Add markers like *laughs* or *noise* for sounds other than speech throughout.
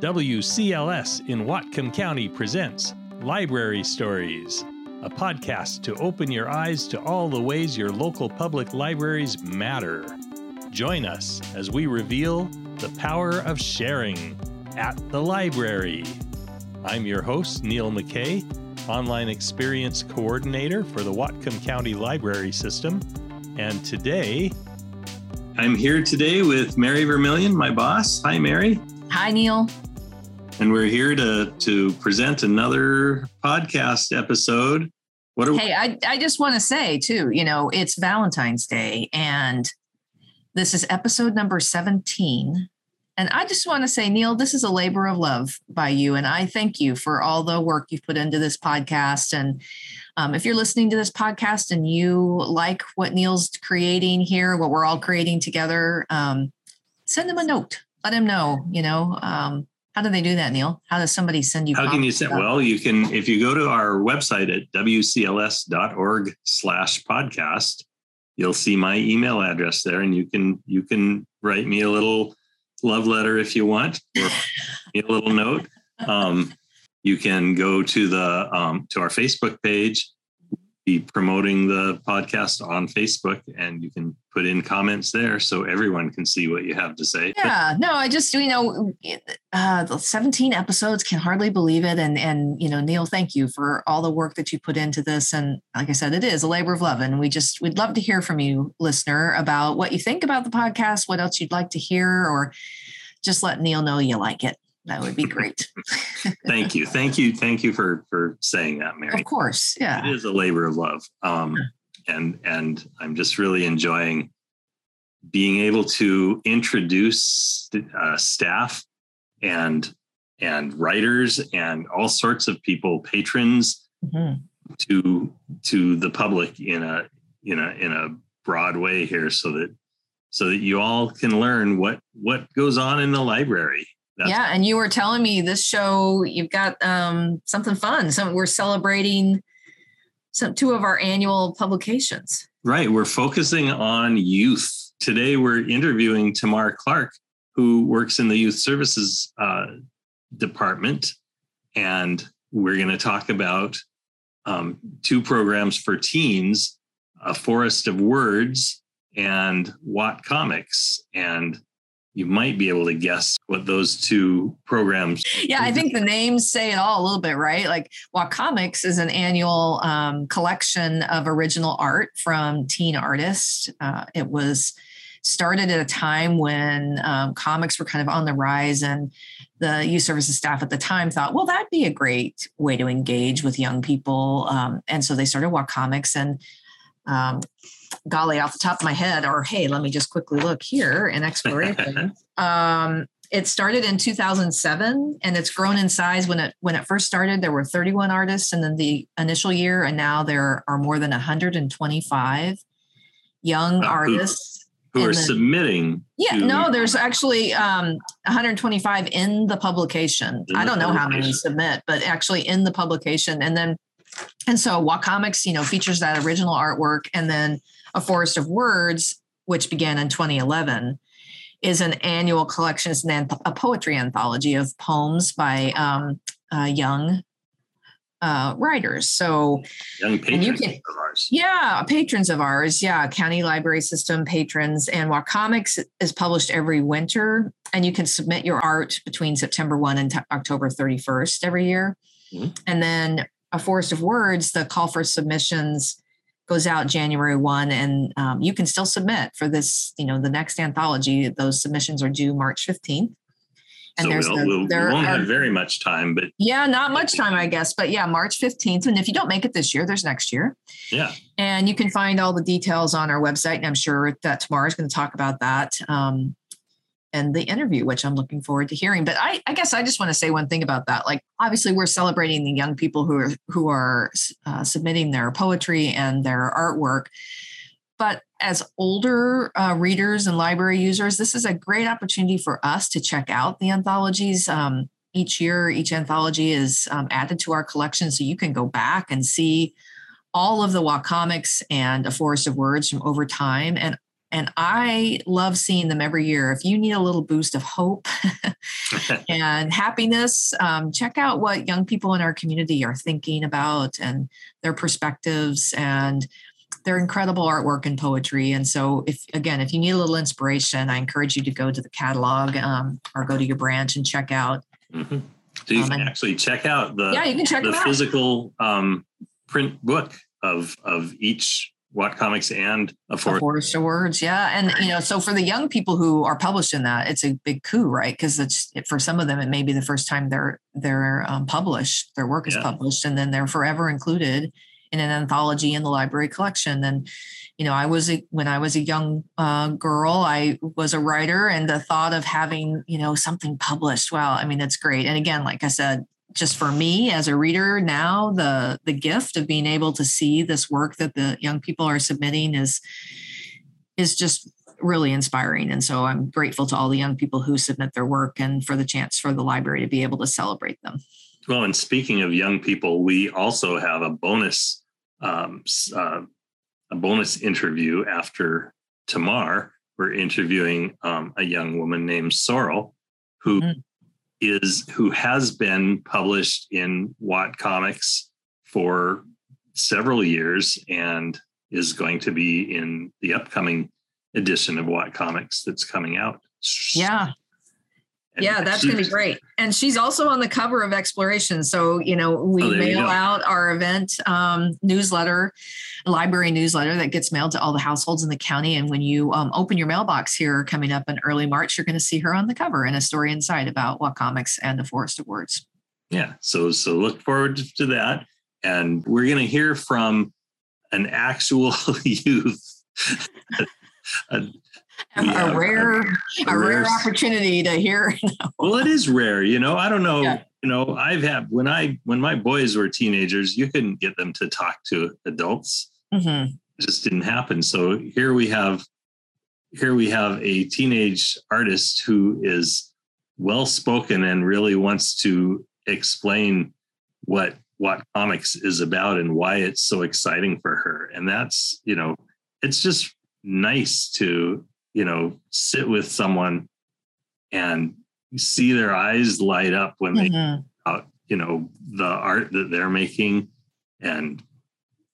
WCLS in Whatcom County presents Library Stories, a podcast to open your eyes to all the ways your local public libraries matter. Join us as we reveal the power of sharing at the library. I'm your host, Neil McKay, Online Experience Coordinator for the Whatcom County Library System. And today, I'm here today with Mary Vermillion, my boss. Hi, Mary. Hi, Neil and we're here to to present another podcast episode. What are hey, I I just want to say too, you know, it's Valentine's Day, and this is episode number seventeen. And I just want to say, Neil, this is a labor of love by you, and I thank you for all the work you've put into this podcast. And um, if you're listening to this podcast and you like what Neil's creating here, what we're all creating together, um, send him a note. Let him know. You know, um, how do they do that, Neil? How does somebody send you? How can you send? Well, you can if you go to our website at wcls.org slash podcast, you'll see my email address there, and you can you can write me a little love letter if you want, or *laughs* a little note. Um, you can go to the um, to our Facebook page be promoting the podcast on Facebook and you can put in comments there so everyone can see what you have to say. Yeah, no, I just, you know, uh, the 17 episodes can hardly believe it. And, and, you know, Neil, thank you for all the work that you put into this. And like I said, it is a labor of love. And we just, we'd love to hear from you, listener, about what you think about the podcast, what else you'd like to hear, or just let Neil know you like it. That would be great. *laughs* thank you. Thank you. Thank you for for saying that, Mary. Of course. Yeah. It is a labor of love. Um and and I'm just really enjoying being able to introduce uh, staff and and writers and all sorts of people, patrons mm-hmm. to to the public in a in a in a broad way here so that so that you all can learn what what goes on in the library that's yeah, and you were telling me this show you've got um, something fun. So we're celebrating some two of our annual publications. Right, we're focusing on youth today. We're interviewing Tamar Clark, who works in the youth services uh, department, and we're going to talk about um, two programs for teens: A Forest of Words and Whatcomics, and you might be able to guess what those two programs. Yeah, I think the names say it all a little bit, right? Like Whatcomics is an annual um, collection of original art from teen artists. Uh, it was started at a time when um, comics were kind of on the rise and the youth services staff at the time thought, well, that'd be a great way to engage with young people. Um, and so they started Whatcomics and um, golly, off the top of my head, or hey, let me just quickly look here in exploration. *laughs* um, it started in 2007 and it's grown in size. When it when it first started there were 31 artists and then the initial year and now there are more than 125 young uh, artists who, who are the, submitting yeah to, no there's actually um, 125 in the publication. In i don't know how many submit but actually in the publication and then and so Whatcomics, you know, features that original artwork, and then A Forest of Words, which began in 2011, is an annual collection. It's an a poetry anthology of poems by um, uh, young uh, writers. So young patrons can, of ours. Yeah, patrons of ours. Yeah, county library system patrons. And Whatcomics is published every winter, and you can submit your art between September 1 and t- October 31st every year. Mm-hmm. And then a forest of words the call for submissions goes out january 1 and um, you can still submit for this you know the next anthology. Those submissions are due march 15th and so there's we'll, the, we'll, there we won't are, have very much time but yeah not much time i guess but yeah march 15th and if you don't make it this year there's next year. Yeah. And you can find all the details on our website and i'm sure that Tamar is going to talk about that um, and the interview, which I'm looking forward to hearing. But I, I guess I just want to say one thing about that. Like, obviously, we're celebrating the young people who are who are uh, submitting their poetry and their artwork. But as older uh, readers and library users, this is a great opportunity for us to check out the anthologies. Um, each year, each anthology is um, added to our collection, so you can go back and see all of the Whatcomics and A Forest of Words from over time, and and I love seeing them every year. If you need a little boost of hope *laughs* and happiness, um, check out what young people in our community are thinking about and their perspectives and their incredible artwork and poetry. And so, if again, if you need a little inspiration, I encourage you to go to the catalog um, or go to your branch and check out. Mm-hmm. So you um, can actually check out the yeah, you can check the physical um, print book of of each Whatcomics and a Forest. Forest of Words, yeah, and you know, so for the young people who are published in that, it's a big coup, right? Because it's for some of them, it may be the first time they're they're um, published, their work is yeah. published, and then they're forever included in an anthology in the library collection. And you know, I was a, when I was a young uh, girl, I was a writer, and the thought of having you know something published, wow, I mean, that's great. And again, like I said, just for me as a reader now the the gift of being able to see this work that the young people are submitting is is just really inspiring. And so i'm grateful to all the young people who submit their work and for the chance for the library to be able to celebrate them. Well and speaking of young people we also have a bonus um, uh, a bonus interview after Tamar. We're interviewing um, a young woman named Sorrel, who mm-hmm is who has been published in Whatcomics for several years and is going to be in the upcoming edition of Whatcomics that's coming out. Yeah yeah, that's going to be great. And she's also on the cover of Exploration. So, you know, we oh, mail out our event um, newsletter, library newsletter that gets mailed to all the households in the county. And when you um, open your mailbox here coming up in early March, you're going to see her on the cover and a story inside about Whatcomics and the Forest of Words. Yeah. So, so look forward to that. And we're going to hear from an actual *laughs* youth. *laughs* a, yeah, a rare, a, a rare, rare opportunity to hear. *laughs* well, it is rare, you know. I don't know. Yeah. You know, I've had when I when my boys were teenagers, you couldn't get them to talk to adults. Mm-hmm. It just didn't happen. So here we have here we have a teenage artist who is well spoken and really wants to explain what what comics is about and why it's so exciting for her and that's you know it's just nice to you know, sit with someone and see their eyes light up when they, mm-hmm. uh, you know, the art that they're making. And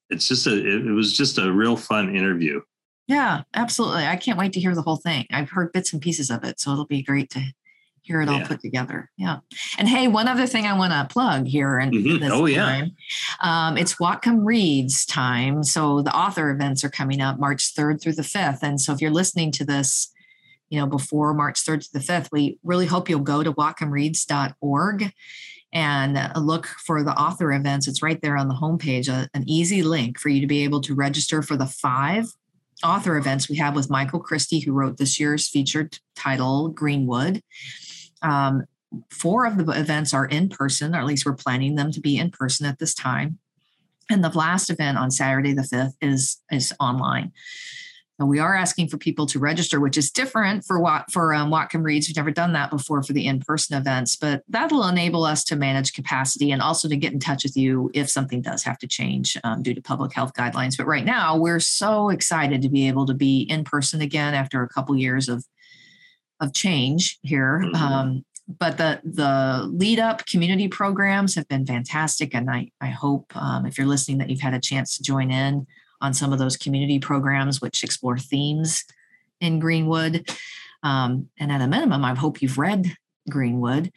it's just a, it, it was just a real fun interview. Yeah, absolutely. I can't wait to hear the whole thing. I've heard bits and pieces of it, so it'll be great to hear it all yeah. put together. Yeah. And hey, one other thing I want to plug here and mm-hmm. oh yeah, um, it's Whatcom Reads time. So the author events are coming up March third through the fifth, and so if you're listening to this, you know before March third to the fifth, we really hope you'll go to whatcomreads.org and uh, look for the author events. It's right there on the homepage, a, an easy link for you to be able to register for the five author events we have with Michael Christie, who wrote this year's featured title, Greenwood. Um, four of the events are in person, or at least we're planning them to be in person at this time. And the last event on Saturday the 5th is, is online. We are asking for people to register, which is different for what for um, Whatcom Reads. We've never done that before for the in-person events, but that'll enable us to manage capacity and also to get in touch with you if something does have to change um, due to public health guidelines. But right now, we're so excited to be able to be in person again after a couple years of of change here. Mm-hmm. Um, but the the lead up community programs have been fantastic, and I I hope um, if you're listening that you've had a chance to join in on some of those community programs which explore themes in Greenwood. Um, and at a minimum, I hope you've read Greenwood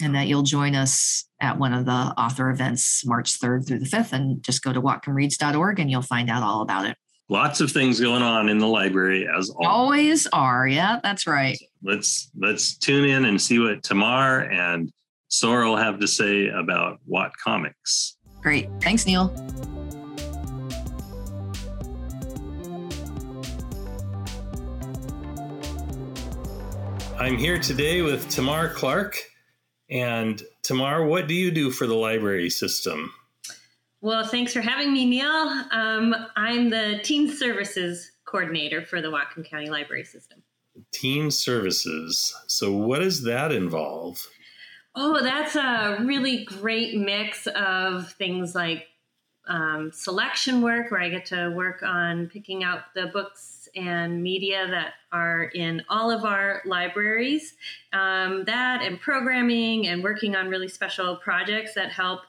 and that you'll join us at one of the author events March 3rd through the 5th and just go to whatcomreads.org and you'll find out all about it. Lots of things going on in the library as always, always are. Yeah, that's right. Let's let's tune in and see what Tamar and Sorrel have to say about Watt Comics. Great. Thanks, Neil. I'm here today with Tamar Clark. And Tamar, what do you do for the library system? Well, thanks for having me, Neil. Um, I'm the Teen Services Coordinator for the Whatcom County Library System. Teen Services. So, what does that involve? Oh, that's a really great mix of things like um, selection work, where I get to work on picking out the books and media that are in all of our libraries. Um, that and programming and working on really special projects that help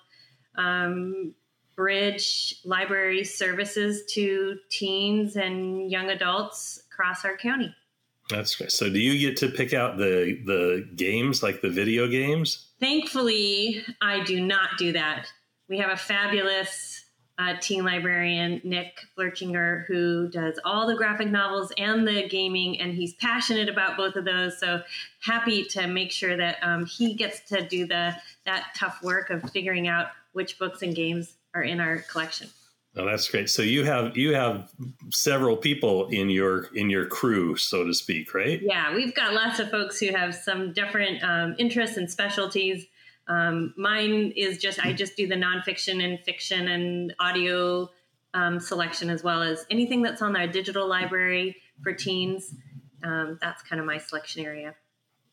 um, bridge library services to teens and young adults across our county. That's great. So, do you get to pick out the the games, like the video games? Thankfully, I do not do that. We have a fabulous uh, teen librarian, Nick Flirchinger, who does all the graphic novels and the gaming, and he's passionate about both of those. So happy to make sure that um, he gets to do the that tough work of figuring out which books and games are in our collection. Oh, that's great. So you have you have several people in your in your crew, so to speak, right? Yeah, we've got lots of folks who have some different um, interests and specialties. Um, mine is just I just do the nonfiction and fiction and audio um, selection as well as anything that's on our digital library for teens. Um, that's kind of my selection area.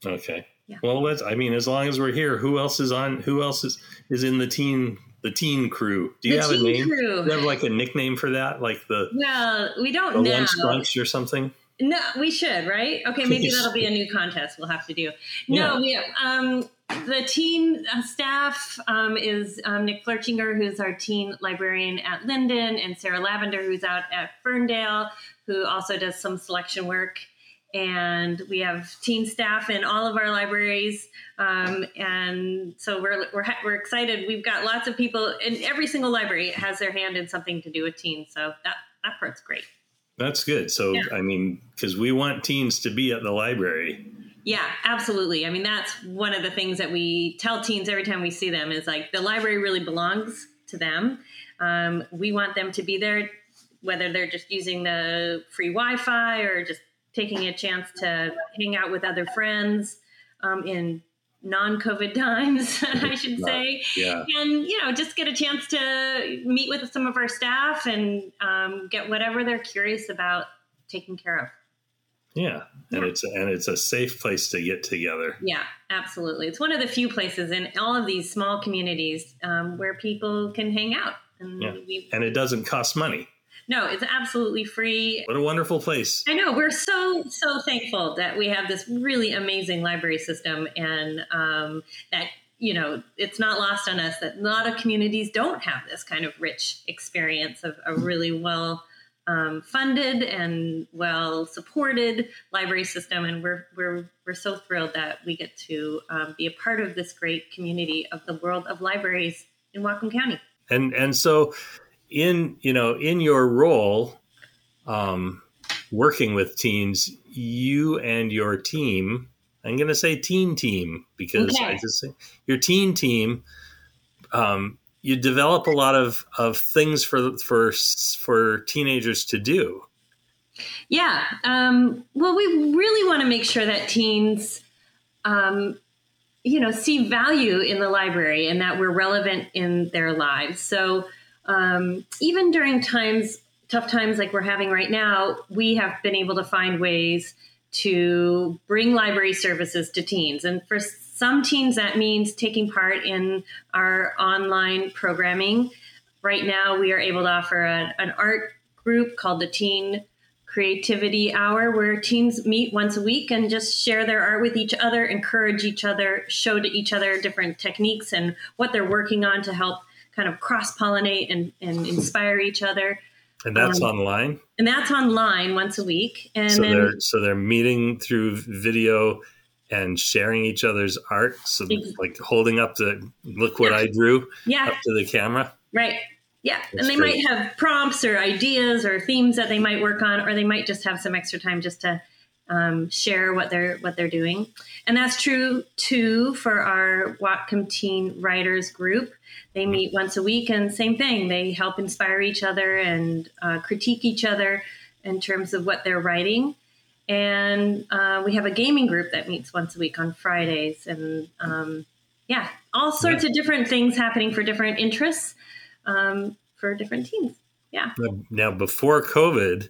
Okay. Yeah. Well, let's. I mean, as long as we're here, who else is on? Who else is is in the teen the teen crew. Do you the have a name? Crew. Do you have like a nickname for that? Like the well, we don't the know. Lunch brunch or something. No, we should, right? Okay, maybe that'll be a new contest we'll have to do. No, yeah. we um the teen uh, staff um, is um, Nick Flirchinger, who's our teen librarian at Lynden, and Sarah Lavender, who's out at Ferndale, who also does some selection work and we have teen staff in all of our libraries. Um, and so we're, we're, we're excited. We've got lots of people in every single library has their hand in something to do with teens. So that, that part's great. That's good. So, yeah. I mean, because we want teens to be at the library. Yeah, absolutely. I mean, that's one of the things that we tell teens every time we see them is like the library really belongs to them. Um, we want them to be there, whether they're just using the free Wi Fi or just taking a chance to hang out with other friends um, in non-COVID *laughs* times, I should say, yeah. and you know, just get a chance to meet with some of our staff and um, get whatever they're curious about taken care of. Yeah, and yeah. it's and it's a safe place to get together. Yeah, absolutely. It's one of the few places in all of these small communities um, where people can hang out, and yeah. and it doesn't cost money. No, it's absolutely free. What a wonderful place. I know. We're so, so thankful that we have this really amazing library system and um, that, you know, it's not lost on us that a lot of communities don't have this kind of rich experience of a really well um, funded and well supported library system. And we're, we're, we're so thrilled that we get to um, be a part of this great community of the world of libraries in Whatcom County. And, and so, in you know in your role um, working with teens you and your team i'm going to say teen team because okay. i just say your teen team um, you develop a lot of, of things for for for teenagers to do yeah um, well we really want to make sure that teens um, you know see value in the library and that we're relevant in their lives so um, even during times, tough times like we're having right now, we have been able to find ways to bring library services to teens. And for some teens, that means taking part in our online programming. Right now, we are able to offer a, an art group called the Teen Creativity Hour, where teens meet once a week and just share their art with each other, encourage each other, show to each other different techniques and what they're working on to help kind of cross pollinate and, and inspire each other. And that's um, online. And that's online once a week. And so then, they're so they're meeting through video and sharing each other's art. So like holding up the look what yeah. I drew yeah. up to the camera. Right. Yeah. That's and they great. might have prompts or ideas or themes that they might work on, or they might just have some extra time just to um, share what they're what they're doing, and that's true too for our Whatcom Teen Writers group. They mm-hmm. meet once a week, and same thing. They help inspire each other and uh, critique each other in terms of what they're writing. And uh, we have a gaming group that meets once a week on Fridays, and um, yeah, all sorts yeah. of different things happening for different interests um, for different teams. Yeah. Now, before COVID,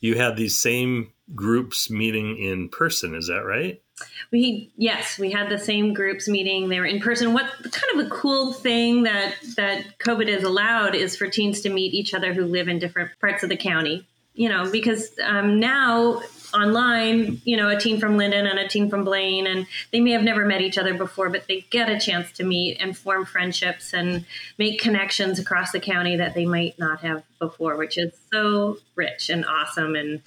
you had these same groups meeting in person. Is that right? We yes, we had the same groups meeting. They were in person. What kind of a cool thing that that COVID has allowed is for teens to meet each other who live in different parts of the county. you know, because um, now online, you know, a team from Lynden and a team from Blaine, and they may have never met each other before, but they get a chance to meet and form friendships and make connections across the county that they might not have before, which is so rich and awesome. And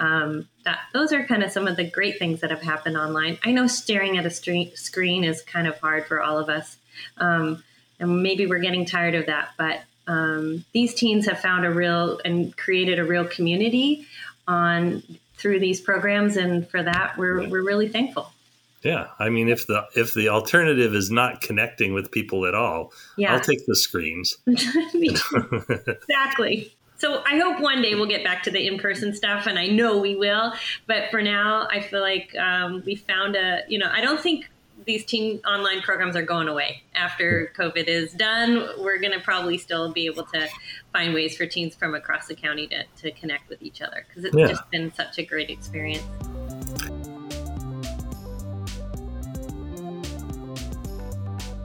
um, that those are kind of some of the great things that have happened online. I know staring at a stre- screen is kind of hard for all of us, um, and maybe we're getting tired of that, but. Um, these teens have found a real and created a real community on through these programs, and for that, we're we're really thankful. Yeah, I mean, if the if the alternative is not connecting with people at all, yeah. I'll take the screens. *laughs* *laughs* exactly. So I hope one day we'll get back to the in person stuff, and I know we will. But for now, I feel like um, we found a. You know, I don't think these teen online programs are going away after COVID is done. We're going to probably still be able to find ways for teens from across the county to, to connect with each other because it's yeah. just been such a great experience.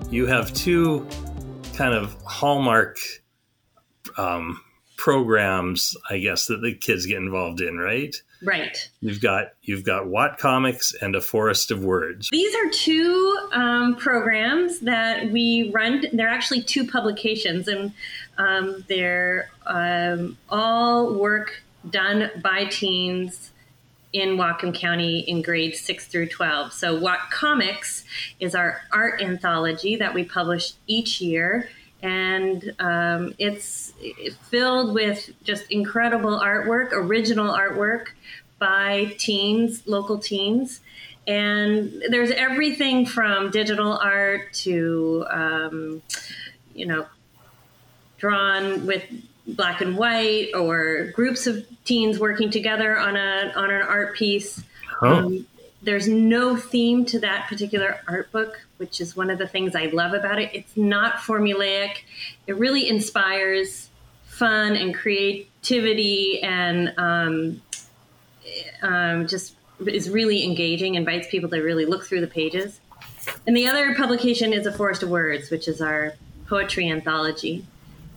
You have two kind of hallmark um, programs, I guess, that the kids get involved in, right? Right. You've got you've got Whatcomics and A Forest of Words. These are two um, programs that we run. They're actually two publications, and um, they're um, all work done by teens in Whatcom County in grades 6 through 12. So, Whatcomics is our art anthology that we publish each year and um, it's filled with just incredible artwork, original artwork by teens, local teens. And there's everything from digital art to, um, you know, drawn with black and white or groups of teens working together on a on an art piece. Oh. Um, there's no theme to that particular art book, which is one of the things I love about it. It's not formulaic. It really inspires fun and creativity and um, um, just is really engaging, invites people to really look through the pages. And the other publication is A Forest of Words, which is our poetry anthology.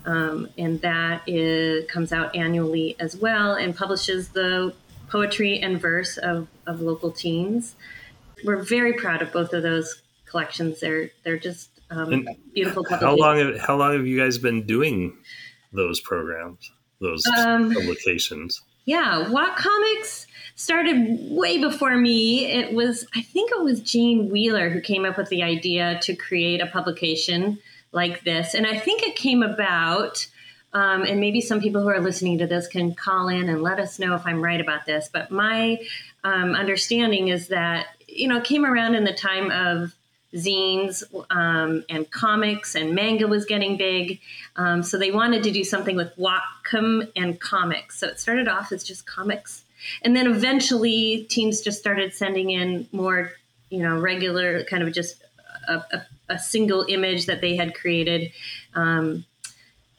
Um, and that is, comes out annually as well and publishes the poetry and verse of, of local teens. We're very proud of both of those collections. They're they're just um, beautiful. How long have how long have you guys been doing those programs, those um, publications? Yeah, Whatcomics started way before me. It was I think it was Jane Wheeler who came up with the idea to create a publication like this, and I think it came about um, and maybe some people who are listening to this can call in and let us know if I'm right about this. But my um, understanding is that, you know, it came around in the time of zines um, and comics, and manga was getting big. Um, so they wanted to do something with Whatcom and comics. So it started off as just comics. And then eventually teens just started sending in more, you know, regular kind of just a, a, a single image that they had created. Um,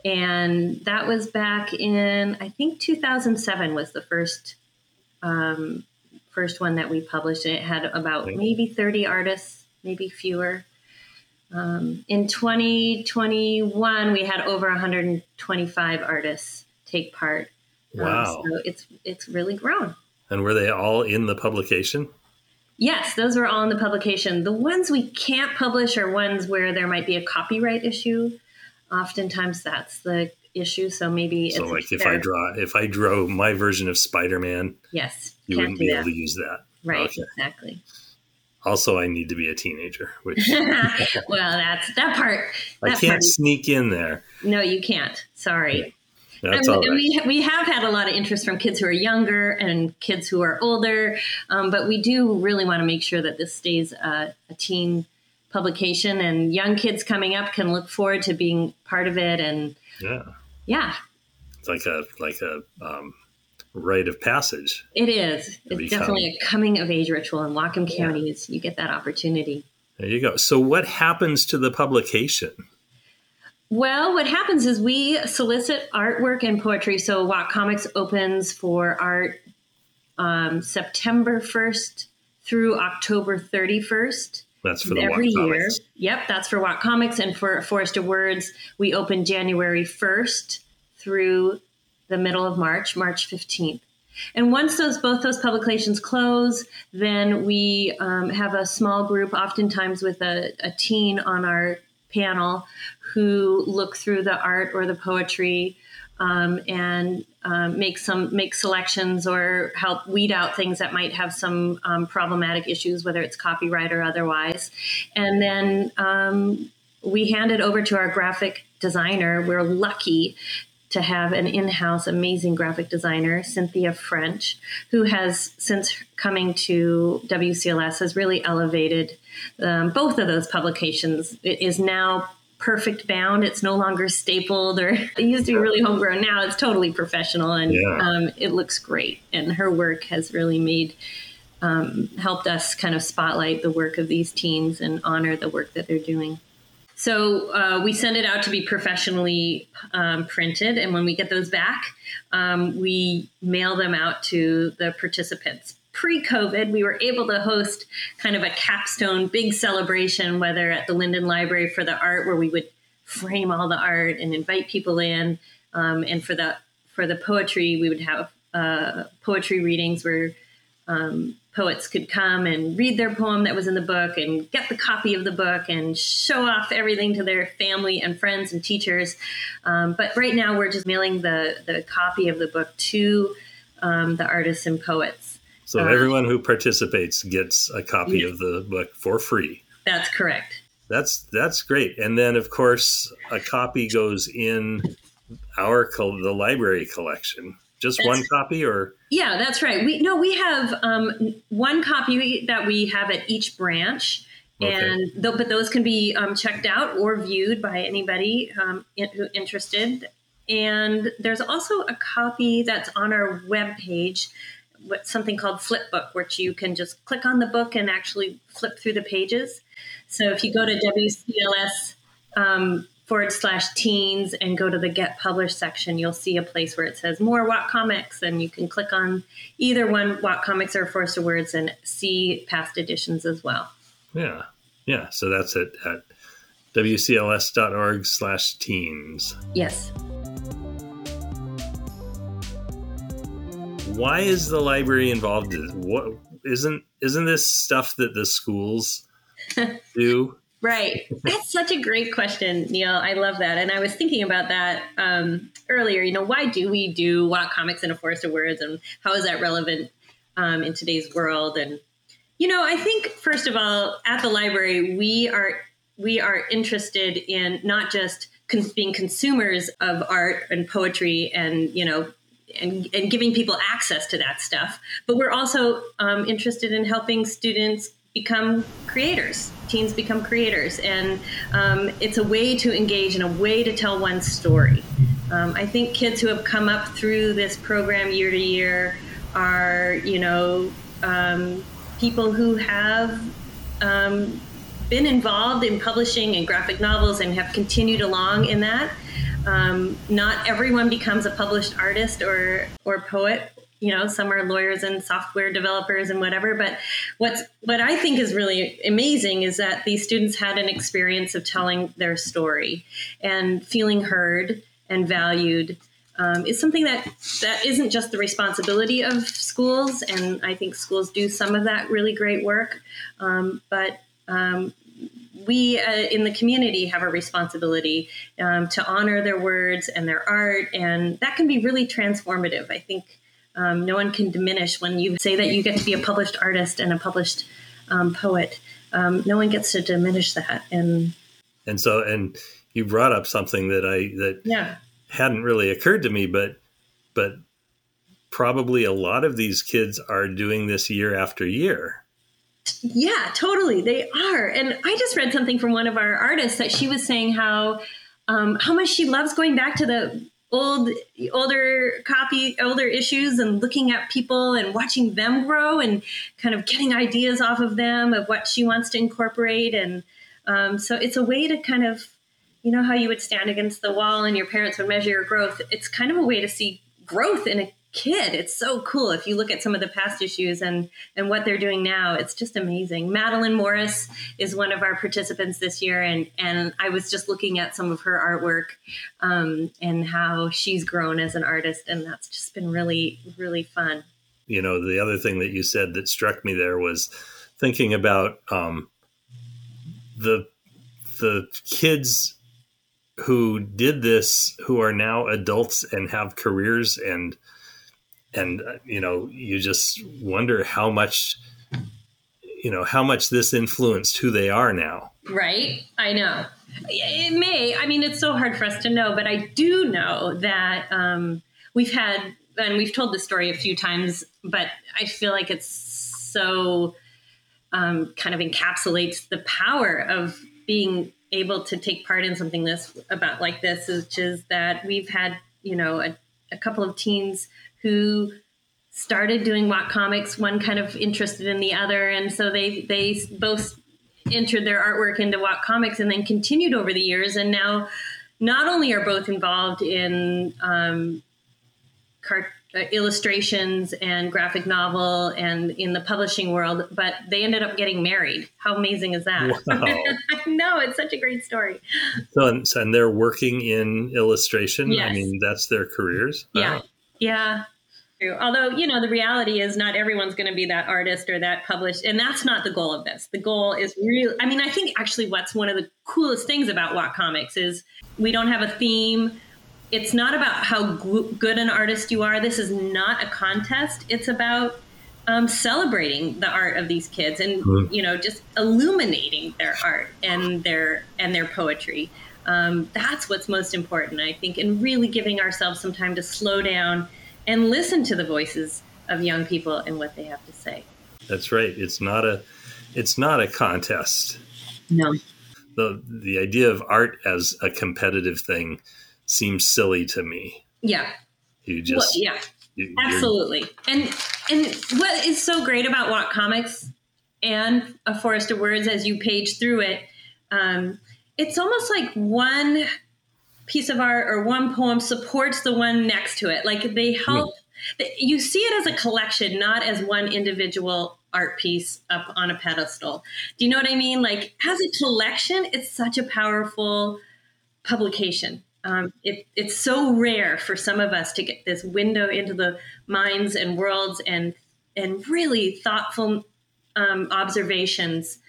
and that was back in I think 2007 was the first um, first one that we published. And it had about maybe 30 artists, maybe fewer. Um, in 2021, we had over 125 artists take part. Um, wow! Um, so it's it's really grown. And were they all in the publication? Yes, those were all in the publication. The ones we can't publish are ones where there might be a copyright issue oftentimes that's the issue. So maybe so like if I draw if I draw my version of Spider Man, yes, you wouldn't be that. able to use that. Right, okay. exactly. Also, I need to be a teenager. Which *laughs* well, that's that part. That I can't part. sneak in there. No, you can't. Sorry. That's and, and we, we have had a lot of interest from kids who are younger and kids who are older, um, but we do really want to make sure that this stays a, a teen publication and young kids coming up can look forward to being part of it and yeah yeah it's like a like a um, rite of passage it is it's become. definitely a coming of age ritual in Whatcom yeah. counties you get that opportunity there you go so what happens to the publication well, what happens is we solicit artwork and poetry. So, Whatcomics opens for art um, September 1st through October 31st. That's for the every year. Comics. Yep, that's for Whatcomics and for Forest of Words. We open January first through the middle of March, March 15th. And once those both those publications close, then we um, have a small group, oftentimes with a, a teen on our panel, who look through the art or the poetry um, and um, make some make selections or help weed out things that might have some um, problematic issues, whether it's copyright or otherwise. And then um, we hand it over to our graphic designer. We're lucky to have an in-house amazing graphic designer cynthia french who has since coming to wcls has really elevated um, both of those publications it is now perfect bound. It's no longer stapled or *laughs* it used to be really homegrown. Now it's totally professional and yeah. um, it looks great. And her work has really made um, helped us kind of spotlight the work of these teens and honor the work that they're doing. So uh, we send it out to be professionally um, printed, and when we get those back, um, we mail them out to the participants. Pre COVID, we were able to host kind of a capstone big celebration, whether at the Lynden Library for the art, where we would frame all the art and invite people in, um, and for the for the poetry, we would have uh, poetry readings where um, poets could come and read their poem that was in the book and get the copy of the book and show off everything to their family and friends and teachers. Um, but right now, we're just mailing the, the copy of the book to um, the artists and poets. So um, everyone who participates gets a copy of the book for free. That's correct. That's that's great. And then, of course, a copy goes in our the library collection just that's, one copy or yeah that's right we no we have um, one copy that we have at each branch okay. and th- but those can be um, checked out or viewed by anybody um, in, who interested and there's also a copy that's on our web page something called flipbook which you can just click on the book and actually flip through the pages so if you go to wcls um, forward slash teens and go to the get published section, you'll see a place where it says more Whatcomics, and you can click on either one, Whatcomics or Forest of Words, and see past editions as well. Yeah, yeah. So that's it at wcls.org slash teens. Yes. Why is the library involved? What isn't isn't this stuff that the schools *laughs* do? Right. That's such a great question, Neil. I love that. And I was thinking about that um, earlier. You know, why do we do Whatcomics in a Forest of Words and how is that relevant um, in today's world? And, you know, I think, first of all, at the library, we are we are interested in not just being consumers of art and poetry and, you know, and, and giving people access to that stuff, but we're also um, interested in helping students become creators. Teens become creators, and um, it's a way to engage and a way to tell one's story. Um, I think kids who have come up through this program year to year are, you know, um, people who have um, been involved in publishing and graphic novels and have continued along in that. Um, not everyone becomes a published artist or or poet. You know some are lawyers and software developers and whatever but what's what i think is really amazing is that these students had an experience of telling their story and feeling heard and valued um, is something that that isn't just the responsibility of schools and i think schools do some of that really great work. Um, but um, we uh, in the community have a responsibility um, to honor their words and their art and that can be really transformative i think um, no one can diminish when you say that you get to be a published artist and a published um, poet. Um, no one gets to diminish that. And and so and you brought up something that I that yeah. hadn't really occurred to me, but but probably a lot of these kids are doing this year after year. Yeah, totally. They are. And I just read something from one of our artists that she was saying how um, how much she loves going back to the old older copy older issues and looking at people and watching them grow and kind of getting ideas off of them of what she wants to incorporate and um, so it's a way to kind of you know how you would stand against the wall and your parents would measure your growth it's kind of a way to see growth in a kid. It's so cool. If you look at some of the past issues and and what they're doing now, it's just amazing. Madeline Morris is one of our participants this year, and and I was just looking at some of her artwork um, and how she's grown as an artist, and that's just been really really fun. You know, the other thing that you said that struck me there was thinking about um, the the kids who did this who are now adults and have careers and and uh, you know you just wonder how much you know how much this influenced who they are now. Right? I know. It may. I mean it's so hard for us to know but i do know that um, we've had and we've told this story a few times but i feel like it's so um, kind of encapsulates the power of being able to take part in something this about like this which is that we've had you know a, a couple of teens who started doing Whatcomics, one kind of interested in the other, and so they they both entered their artwork into Whatcomics, and then continued over the years, and now not only are both involved in um, cart- uh, illustrations and graphic novel and in the publishing world, but they ended up getting married. How amazing is that? Wow. *laughs* I know it's such a great story. So and, and, they're working in illustration. Yes. I mean, that's their careers. Yeah. Yeah. True. Although, you know, the reality is not everyone's going to be that artist or that published. And that's not the goal of this. The goal is really, I mean, I think actually what's one of the coolest things about Whatcomics is we don't have a theme. It's not about how good an artist you are. This is not a contest. It's about um, celebrating the art of these kids and, mm-hmm. you know, just illuminating their art and their and their poetry. Um, that's what's most important, I think, and really giving ourselves some time to slow down and listen to the voices of young people and what they have to say. That's right. It's not a it's not a contest. No. The the idea of art as a competitive thing seems silly to me. Yeah. You just well, yeah. You, Absolutely. And and what is so great about Whatcomics and A Forest of Words as you page through it, um, it's almost like one piece of art or one poem supports the one next to it. Like they help. You see it as a collection, not as one individual art piece up on a pedestal. Do you know what I mean? Like as a collection, it's such a powerful publication. Um, it, it's so rare for some of us to get this window into the minds and worlds and and really thoughtful um, observations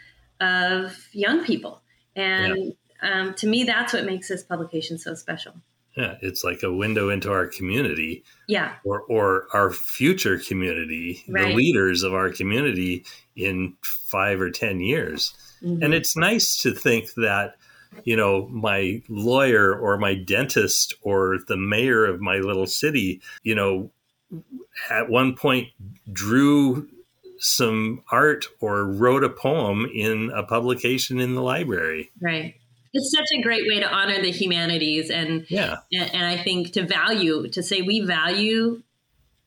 of young people. And um, to me, that's what makes this publication so special. Yeah, it's like a window into our community. Yeah. Or, or our future community, right. the leaders of our community in five or 10 years. Mm-hmm. And it's nice to think that, you know, my lawyer or my dentist or the mayor of my little city, you know, at one point drew some art or wrote a poem in a publication in the library. Right it's such a great way to honor the humanities and yeah. and, and, i think to value to say we value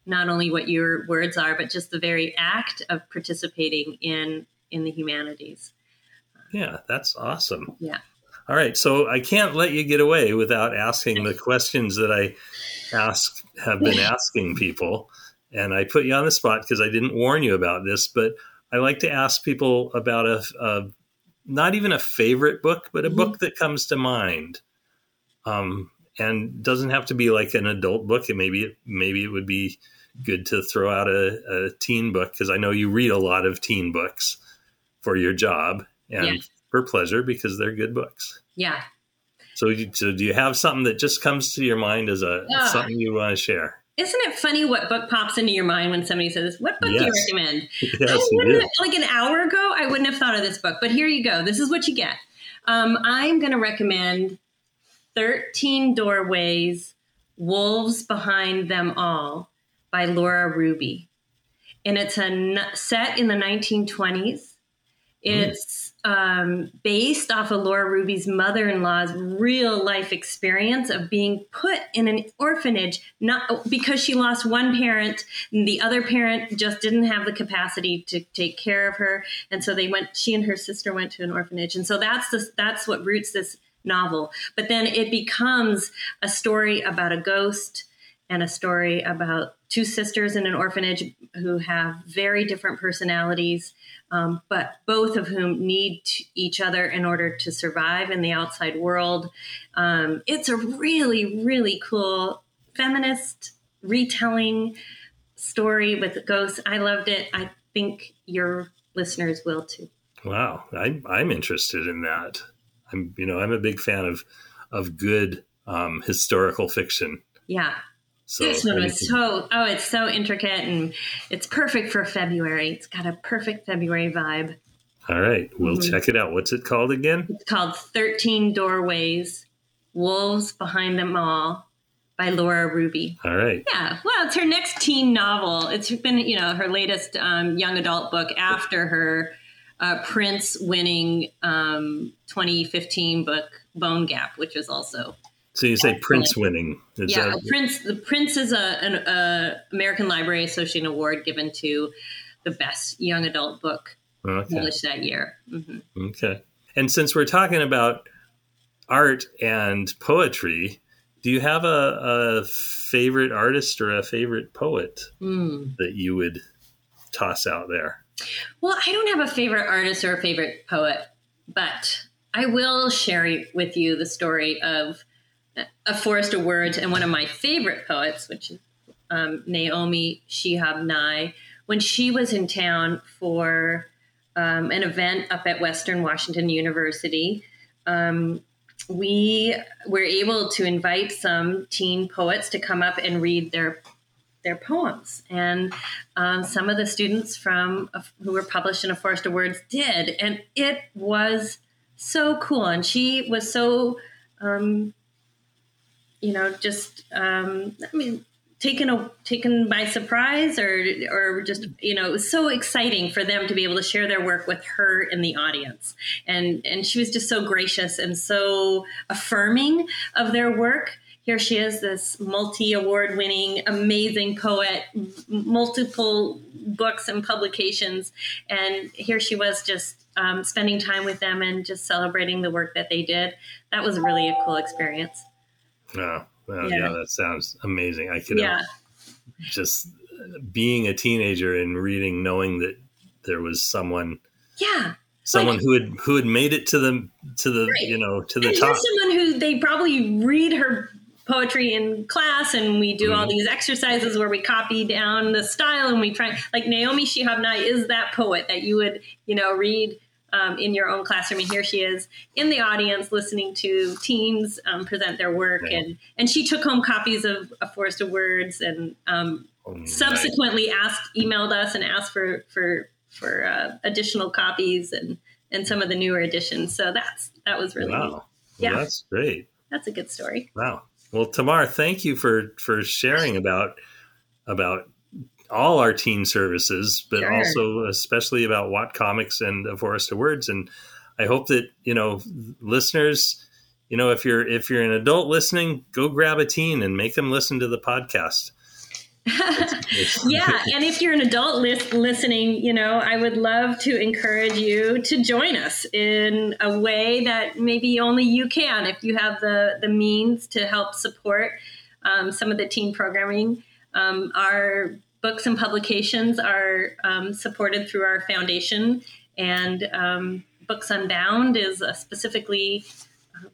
not only what your words are but just the very act of participating in in the humanities. Yeah that's awesome. Yeah. All right so i can't let you get away without asking the questions that i ask have been *laughs* asking people. And i put you on the spot because i didn't warn you about this but I like to ask people about a, a not even a favorite book, but a mm-hmm. book that comes to mind. Um, and doesn't have to be like an adult book. And maybe maybe it would be good to throw out a, a teen book because I know you read a lot of teen books for your job and yeah. for pleasure because they're good books. Yeah. So, you, so do you have something that just comes to your mind as a something you want to share? Isn't it funny what book pops into your mind when somebody says, What book yes. do you recommend? *laughs* Yes, like an hour ago, I wouldn't have thought of this book, but here you go. This is what you get. Um, I'm going to recommend 13 Doorways Wolves Behind Them All by Laura Ruby. And it's a set in the 1920s. It's um, based off of Laura Ruby's mother in law's real life experience of being put in an orphanage, not because she lost one parent, and the other parent just didn't have the capacity to take care of her, and so they went. She and her sister went to an orphanage, and so that's the, that's what roots this novel. But then it becomes a story about a ghost and a story about two sisters in an orphanage who have very different personalities, um, but both of whom need each other in order to survive in the outside world. Um, it's a really, really cool feminist retelling story with ghosts. I loved it. I think your listeners will too. Wow, I, I'm interested in that. I'm, you know, I'm a big fan of of good um, historical fiction. Yeah, so this one was so oh, it's so intricate and it's perfect for February. It's got a perfect February vibe. All right, we'll mm-hmm. check it out. What's it called again? It's called Thirteen Doorways: Wolves Behind Them All by Laura Ruby. All right. Yeah. Well, it's her next teen novel. It's been, you know, her latest um, young adult book after her uh, Printz winning um, 2015 book Bone Gap, which was also. So you say Prince winning? Is yeah, that... Printz. The Printz is a, an a American Library Association award given to the best young adult book okay. published that year. Mm-hmm. Okay. And since we're talking about art and poetry, do you have a, a favorite artist or a favorite poet mm. that you would toss out there? Well, I don't have a favorite artist or a favorite poet, but I will share with you the story of a forest of words and one of my favorite poets, which is um, Naomi Shihab Nye. When she was in town for um, an event up at Western Washington University, um, we were able to invite some teen poets to come up and read their their poems, and um, some of the students from who were published in a Forest of Words did, and it was so cool. And she was so, um, you know, just um, I mean, taken a, taken by surprise or or just you know it was so exciting for them to be able to share their work with her in the audience. And and she was just so gracious and so affirming of their work. Here she is this multi award winning amazing poet multiple books and publications. And here she was just um, spending time with them and just celebrating the work that they did. That was really a cool experience yeah well, yeah. yeah. that sounds amazing. I could yeah. just being a teenager and reading, knowing that there was someone, yeah, someone like, who had who had made it to the to the right. you know to the and top. Someone who they probably read her poetry in class and we do mm-hmm. all these exercises where we copy down the style and we try like Naomi Shihab Nye is that poet that you would you know read um, in your own classroom. And here she is in the audience listening to teens um, present their work. And, and she took home copies of A Forest of Words and um, oh, subsequently asked, emailed us and asked for, for, for uh, additional copies and, and some of the newer editions. So that's, that was really wow. Yeah. That's great. That's a good story. Wow. Well, Tamar, thank you for, for sharing about, about all our teen services, but sure. also especially about Whatcomics and A Forest of Words. And I hope that you know listeners, you know, if you're if you're an adult listening, go grab a teen and make them listen to the podcast. *laughs* yeah, and if you're an adult li- listening, you know, I would love to encourage you to join us in a way that maybe only you can if you have the the means to help support um, some of the teen programming. Um, our books and publications are um, supported through our foundation, and um, Books Unbound is uh, specifically um,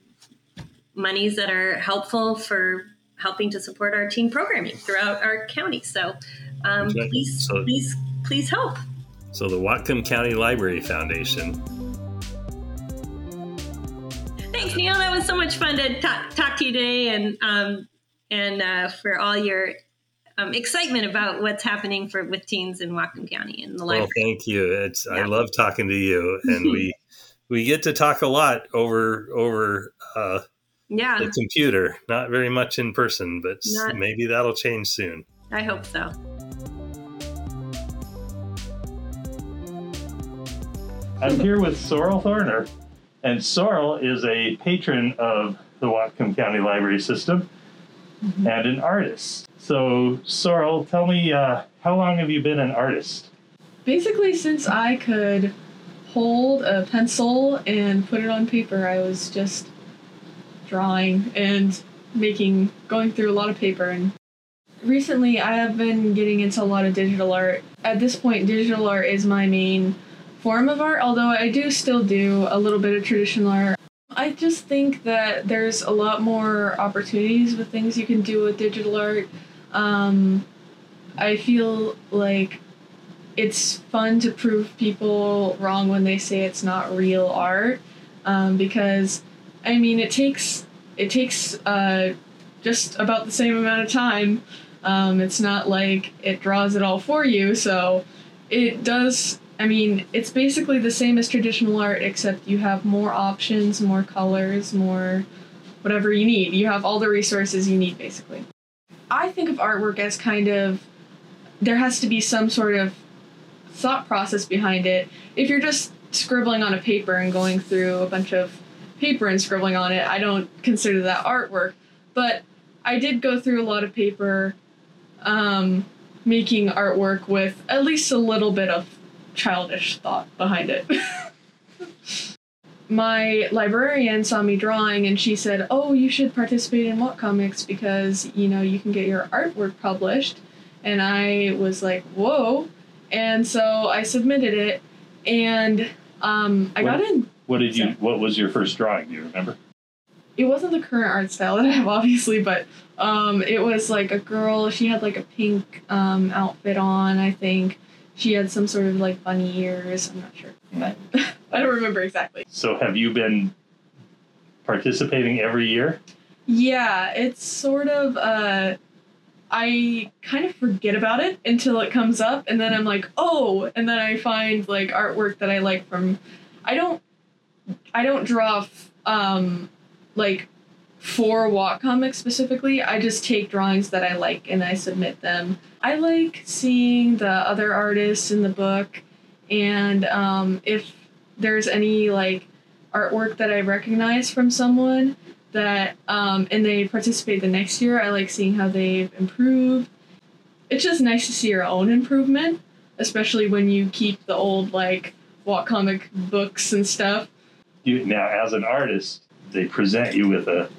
monies that are helpful for helping to support our teen programming throughout our county. So um, please, so, please, please help. So the Whatcom County Library Foundation. Thanks, Neil. That was so much fun to talk, talk to you today, and um, and uh, for all your um, excitement about what's happening for with teens in Whatcom County and the library. Well, thank you. It's yeah. I love talking to you, and we *laughs* we get to talk a lot over over uh, yeah the computer. Not very much in person, but Not, maybe that'll change soon. I hope so. I'm here with Sorrel Thorner, and Sorrel is a patron of the Whatcom County Library System mm-hmm. and an artist. So, Sorrel, tell me, uh, how long have you been an artist? Basically, since I could hold a pencil and put it on paper, I was just drawing and making, going through a lot of paper and recently I have been getting into a lot of digital art. At this point, digital art is my main form of art, although I do still do a little bit of traditional art. I just think that there's a lot more opportunities with things you can do with digital art. Um, I feel like it's fun to prove people wrong when they say it's not real art um, because I mean it takes it takes uh, just about the same amount of time. Um, it's not like it draws it all for you, so it does. I mean, it's basically the same as traditional art, except you have more options, more colors, more whatever you need. You have all the resources you need, basically. I think of artwork as kind of there has to be some sort of thought process behind it. If you're just scribbling on a paper and going through a bunch of paper and scribbling on it, I don't consider that artwork. But I did go through a lot of paper um, making artwork with at least a little bit of childish thought behind it. *laughs* My librarian saw me drawing and she said, Oh, you should participate in Whatcomics because, you know, you can get your artwork published. And I was like, Whoa. And so I submitted it and um, I What- got in. What did you? What was your first drawing? Do you remember? it wasn't the current art style that I have, *laughs* obviously, but um, it was like a girl. She had like a pink um, outfit on, I think. She had some sort of like bunny ears. I'm not sure, but *laughs* I don't remember exactly. So have you been participating every year? Yeah, it's sort of. Uh, I kind of forget about it until it comes up, and then I'm like, oh, and then I find like artwork that I like from. I don't. I don't draw. F- um, like for Whatcomics specifically, I just take drawings that I like and I submit them. I like seeing the other artists in the book, and um, if there's any like artwork that I recognize from someone that um, and they participate the next year, I like seeing how they've improved. It's just nice to see your own improvement, especially when you keep the old like Whatcomic books and stuff. You now as an artist, they present you with a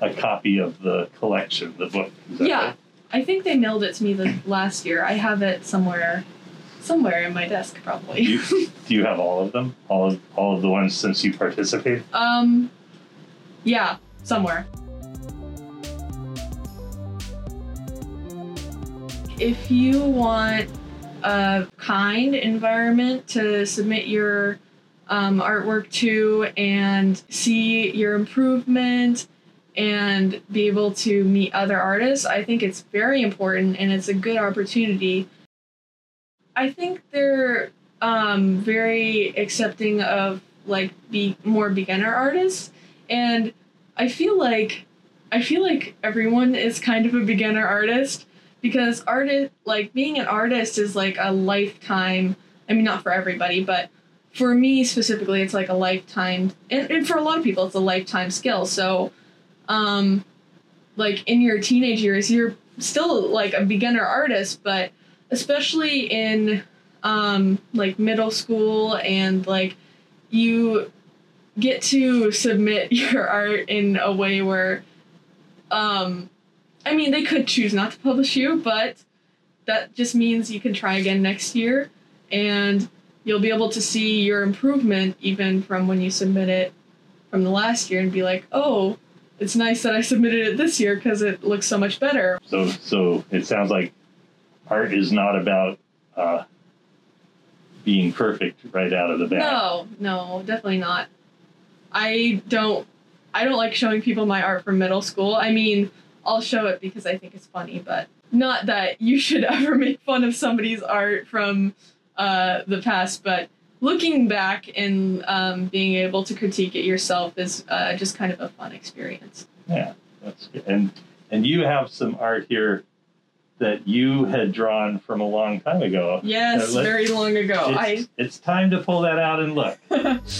a copy of the collection, the book. Yeah. right? I think they mailed it to me the last year. I have it somewhere, somewhere in my desk Do probably. you, *laughs* do you have all of them? All of all of the ones since you participated? um, yeah, somewhere. If you want a kind environment to submit your um, artwork to and see your improvement and be able to meet other artists, I think it's very important and it's a good opportunity. I think they're um, very accepting of like be more beginner artists, and I feel like I feel like everyone is kind of a beginner artist because artist like being an artist is like a lifetime. I mean, not for everybody, but for me specifically, it's like a lifetime, and, and for a lot of people, it's a lifetime skill. So, um, like in your teenage years, you're still like a beginner artist, but especially in um, like middle school and like you get to submit *laughs* your art in a way where um, I mean they could choose not to publish you, but that just means you can try again next year and you'll be able to see your improvement even from when you submit it from the last year and be like, oh, it's nice that I submitted it this year because it looks so much better. So so it sounds like art is not about uh, being perfect right out of the bat. No, no, definitely not. I don't I don't like showing people my art from middle school. I mean, I'll show it because I think it's funny, but not that you should *laughs* ever make fun of somebody's art from uh, the past. But looking back and um, being able to critique it yourself is uh, just kind of a fun experience. Yeah, that's good. And and you have some art here that you had drawn from a long time ago. Yes, very long ago. It's, it's time to pull that out and look. I *laughs*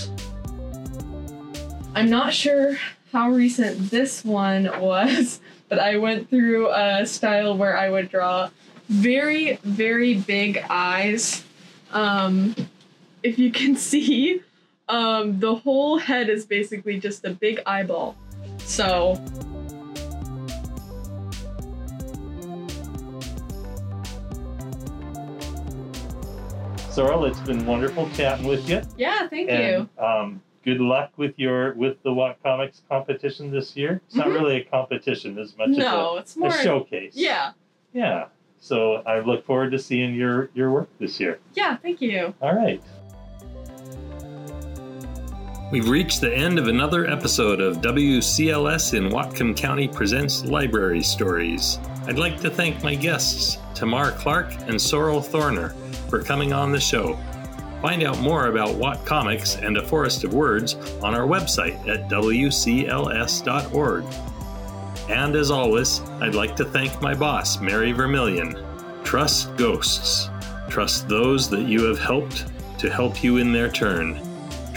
I'm not sure how recent this one was, but I went through a style where I would draw very, very big eyes. Um, if you can *laughs* see, um, the whole head is basically just a big eyeball. So. Sorrel, it's been wonderful chatting with you. Yeah, thank and, you. Um, good luck with your with the Whatcomics competition this year. It's mm-hmm. not really a competition as much no, as a, it's more, a showcase. Yeah. Yeah. So I look forward to seeing your your work this year. Yeah, thank you. All right. We've reached the end of another episode of WCLS in Whatcom County Presents Library Stories. I'd like to thank my guests, Tamar Clark and Sorrel Thorner, for coming on the show. Find out more about Whatcomics and A Forest of Words on our website at wcls.org. And as always, I'd like to thank my boss, Mary Vermillion. Trust ghosts. Trust those that you have helped to help you in their turn.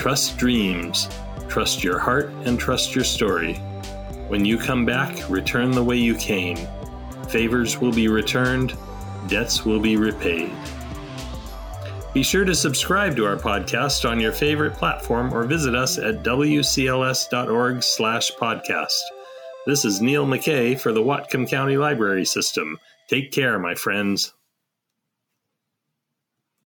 Trust dreams. Trust your heart and trust your story. When you come back, return the way you came. Favors will be returned, debts will be repaid. Be sure to subscribe to our podcast on your favorite platform or visit us at wcls.org/podcast. This is Neil McKay for the Whatcom County Library System. Take care, my friends.